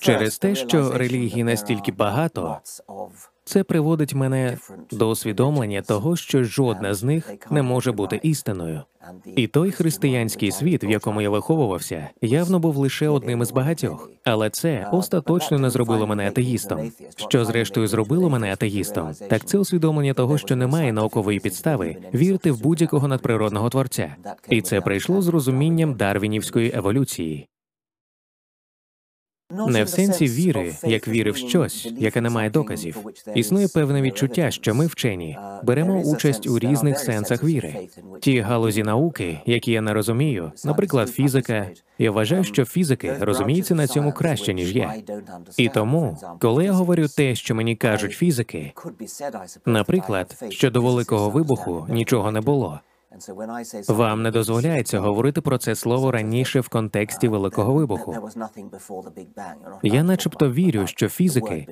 Через те, що релігій настільки багато, це приводить мене до усвідомлення того, що жодна з них не може бути істиною. І той християнський світ, в якому я виховувався, явно був лише одним із багатьох, але це остаточно не зробило мене атеїстом. Що зрештою зробило мене атеїстом, так це усвідомлення того, що немає наукової підстави. вірити в будь-якого надприродного творця, і це прийшло з розумінням дарвінівської еволюції. Не в сенсі віри, як віри в щось, яке не має доказів. Існує певне відчуття, що ми вчені беремо участь у різних сенсах віри. Ті галузі науки, які я не розумію, наприклад, фізика. Я вважаю, що фізики розуміються на цьому краще ніж я. І тому, коли я говорю те, що мені кажуть фізики, наприклад, що до великого вибуху нічого не було. Вам не дозволяється говорити про це слово раніше в контексті великого вибуху. Я, начебто, вірю, що фізики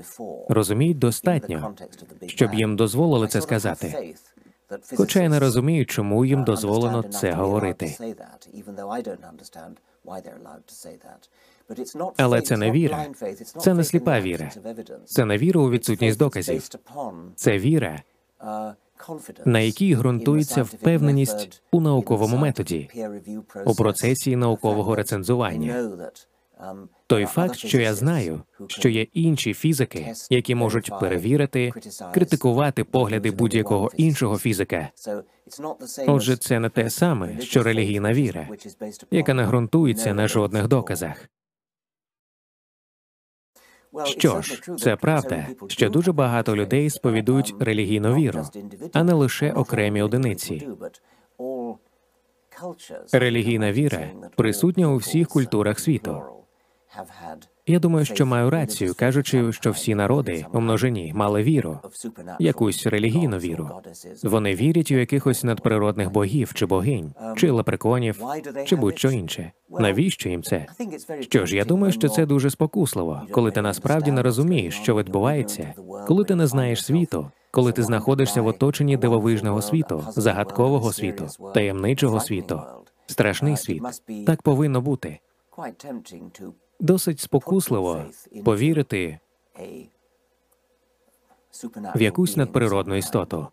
розуміють достатньо, щоб їм дозволили це сказати. Хоча я не розумію, чому їм дозволено це говорити. Але це не віра, це не сліпа віра. Це не віра у відсутність доказів. Це віра, на якій ґрунтується впевненість у науковому методі, у процесі наукового рецензування. Той факт, що я знаю, що є інші фізики, які можуть перевірити, критикувати погляди будь-якого іншого фізика. Отже, це не те саме, що релігійна віра, яка не ґрунтується на жодних доказах. Що ж, це правда, що дуже багато людей сповідують релігійну віру, а не лише окремі одиниці. Релігійна віра присутня у всіх культурах світу. Я думаю, що маю рацію, кажучи, що всі народи у множині мали віру, якусь релігійну віру. Вони вірять у якихось надприродних богів чи богинь, чи лепреконів, чи будь-що інше. Навіщо їм це? Що ж, я думаю, що це дуже спокусливо, коли ти насправді не розумієш, що відбувається, коли ти не знаєш світу. Коли ти знаходишся в оточенні дивовижного світу, загадкового світу, таємничого світу, страшний світ, так повинно бути. Досить спокусливо повірити в якусь надприродну істоту.